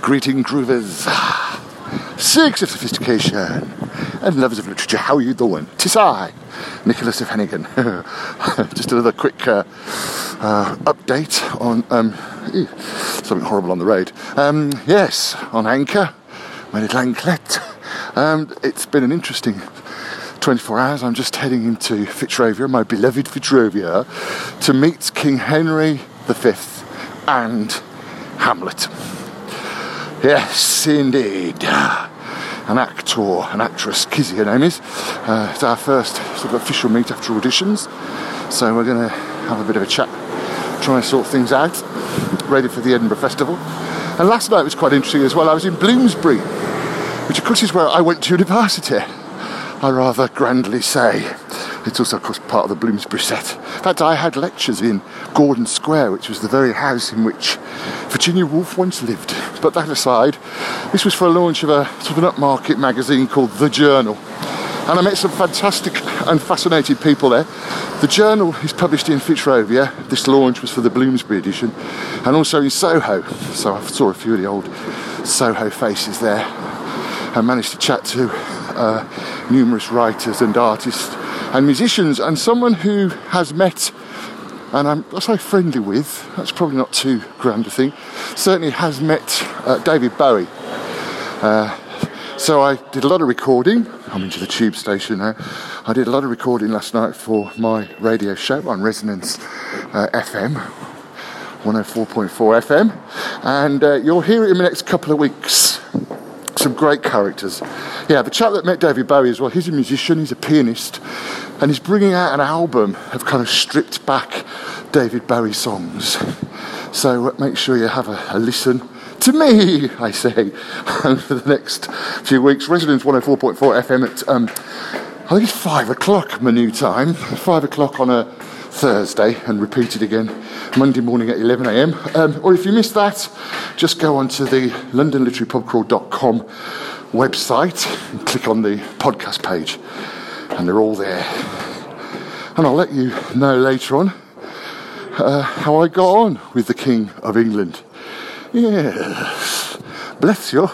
Greeting groovers, seeks of sophistication, and lovers of literature. How are you doing? Tis I, Nicholas of Hennigan. Just another quick uh, uh, update on um, ew, something horrible on the road. Um, yes, on Anchor, my little anklet. Um, it's been an interesting 24 hours. I'm just heading into Fitzrovia, my beloved Fitzrovia, to meet King Henry V and Hamlet. Yes, indeed. An actor, an actress, Kizzy, her name is. Uh, it's our first sort of official meet after auditions. So we're going to have a bit of a chat, try and sort things out, ready for the Edinburgh Festival. And last night was quite interesting as well. I was in Bloomsbury, which of course is where I went to university. I rather grandly say. It's also, of course, part of the Bloomsbury set. In fact, I had lectures in Gordon Square, which was the very house in which Virginia Woolf once lived. But that aside, this was for a launch of a sort of an upmarket magazine called The Journal. And I met some fantastic and fascinating people there. The Journal is published in Fitzrovia. This launch was for the Bloomsbury edition, and also in Soho. So I saw a few of the old Soho faces there and managed to chat to uh, numerous writers and artists and musicians, and someone who has met, and I'm, say friendly with, that's probably not too grand a thing, certainly has met uh, David Bowie. Uh, so I did a lot of recording. I'm into the tube station now. I did a lot of recording last night for my radio show on Resonance uh, FM, 104.4 FM, and uh, you'll hear it in the next couple of weeks. Some great characters. Yeah, the chap that met David Bowie as well, he's a musician, he's a pianist, and he's bringing out an album of kind of stripped back David Bowie songs. So uh, make sure you have a, a listen to me, I say, for the next few weeks. Resonance 104.4 FM at, um, I think it's five o'clock, my new time, five o'clock on a Thursday, and repeated again Monday morning at 11am. Um, or if you missed that, just go onto the londonliterarypubcrawl.com website and click on the podcast page, and they're all there. And I'll let you know later on uh, how I got on with the King of England. Yes, bless you.